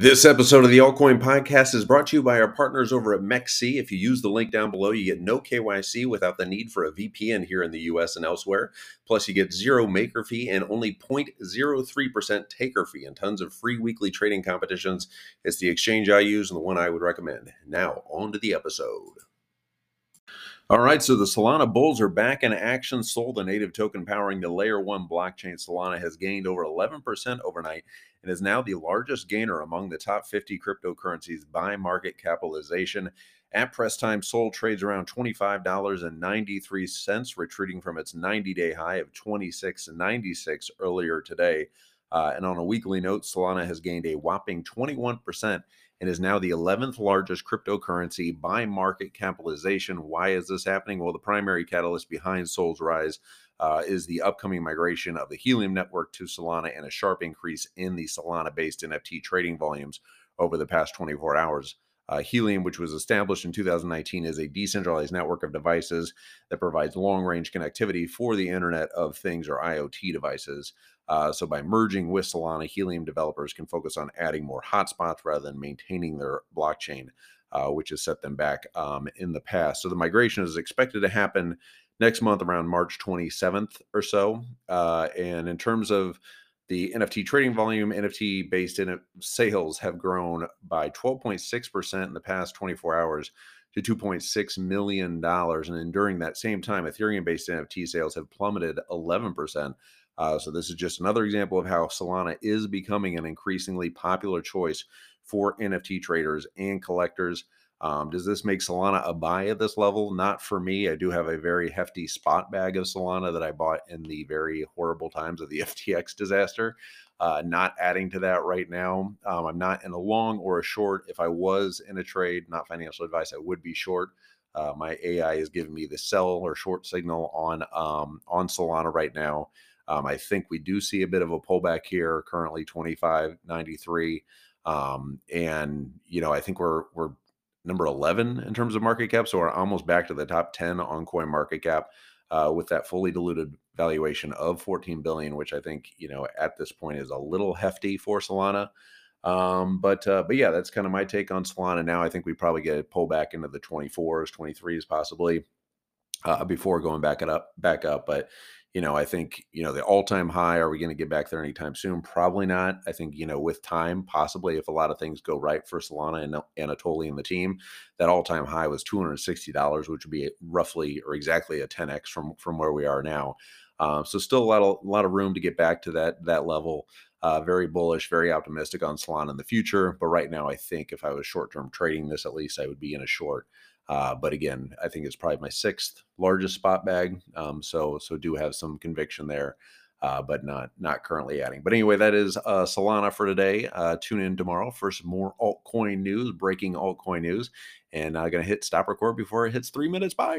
This episode of the Altcoin Podcast is brought to you by our partners over at MEXC. If you use the link down below, you get no KYC without the need for a VPN here in the US and elsewhere. Plus, you get zero maker fee and only 0.03% taker fee and tons of free weekly trading competitions. It's the exchange I use and the one I would recommend. Now, on to the episode. All right, so the Solana bulls are back in action. Sol, the native token powering the layer one blockchain Solana, has gained over 11% overnight and is now the largest gainer among the top 50 cryptocurrencies by market capitalization. At press time, Sol trades around $25.93, retreating from its 90 day high of 26.96 earlier today. Uh, and on a weekly note, Solana has gained a whopping 21% and is now the 11th largest cryptocurrency by market capitalization. Why is this happening? Well, the primary catalyst behind Sol's rise uh, is the upcoming migration of the Helium network to Solana and a sharp increase in the Solana based NFT trading volumes over the past 24 hours. Uh, Helium, which was established in 2019, is a decentralized network of devices that provides long range connectivity for the Internet of Things or IoT devices. Uh, so, by merging with Solana, Helium developers can focus on adding more hotspots rather than maintaining their blockchain, uh, which has set them back um, in the past. So, the migration is expected to happen next month around March 27th or so. Uh, and in terms of the NFT trading volume, NFT based in sales have grown by 12.6% in the past 24 hours to $2.6 million. And during that same time, Ethereum based NFT sales have plummeted 11%. Uh, so, this is just another example of how Solana is becoming an increasingly popular choice for NFT traders and collectors. Um, does this make Solana a buy at this level? Not for me. I do have a very hefty spot bag of Solana that I bought in the very horrible times of the FTX disaster. Uh, not adding to that right now. Um, I'm not in a long or a short. If I was in a trade, not financial advice, I would be short. Uh, my AI is giving me the sell or short signal on um, on Solana right now. Um, I think we do see a bit of a pullback here, currently 25.93. Um, and you know, I think we're we're number 11 in terms of market cap. So we're almost back to the top 10 on coin market cap uh, with that fully diluted valuation of 14 billion, which I think, you know, at this point is a little hefty for Solana. Um, but uh, but yeah, that's kind of my take on Solana. Now I think we probably get a pull back into the 24s, 23s possibly uh, before going back it up back up. But you know, I think, you know, the all time high, are we going to get back there anytime soon? Probably not. I think, you know, with time, possibly if a lot of things go right for Solana and Anatoly and the team, that all time high was $260, which would be roughly or exactly a 10x from, from where we are now. Um, so still a lot of, a lot of room to get back to that, that level. Uh, very bullish, very optimistic on Solana in the future. But right now, I think if I was short term trading this, at least I would be in a short. Uh, but again, I think it's probably my sixth largest spot bag. Um, so so do have some conviction there, uh, but not not currently adding. But anyway, that is uh, Solana for today. Uh, tune in tomorrow for some more altcoin news, breaking altcoin news, and I'm gonna hit stop record before it hits three minutes. Bye.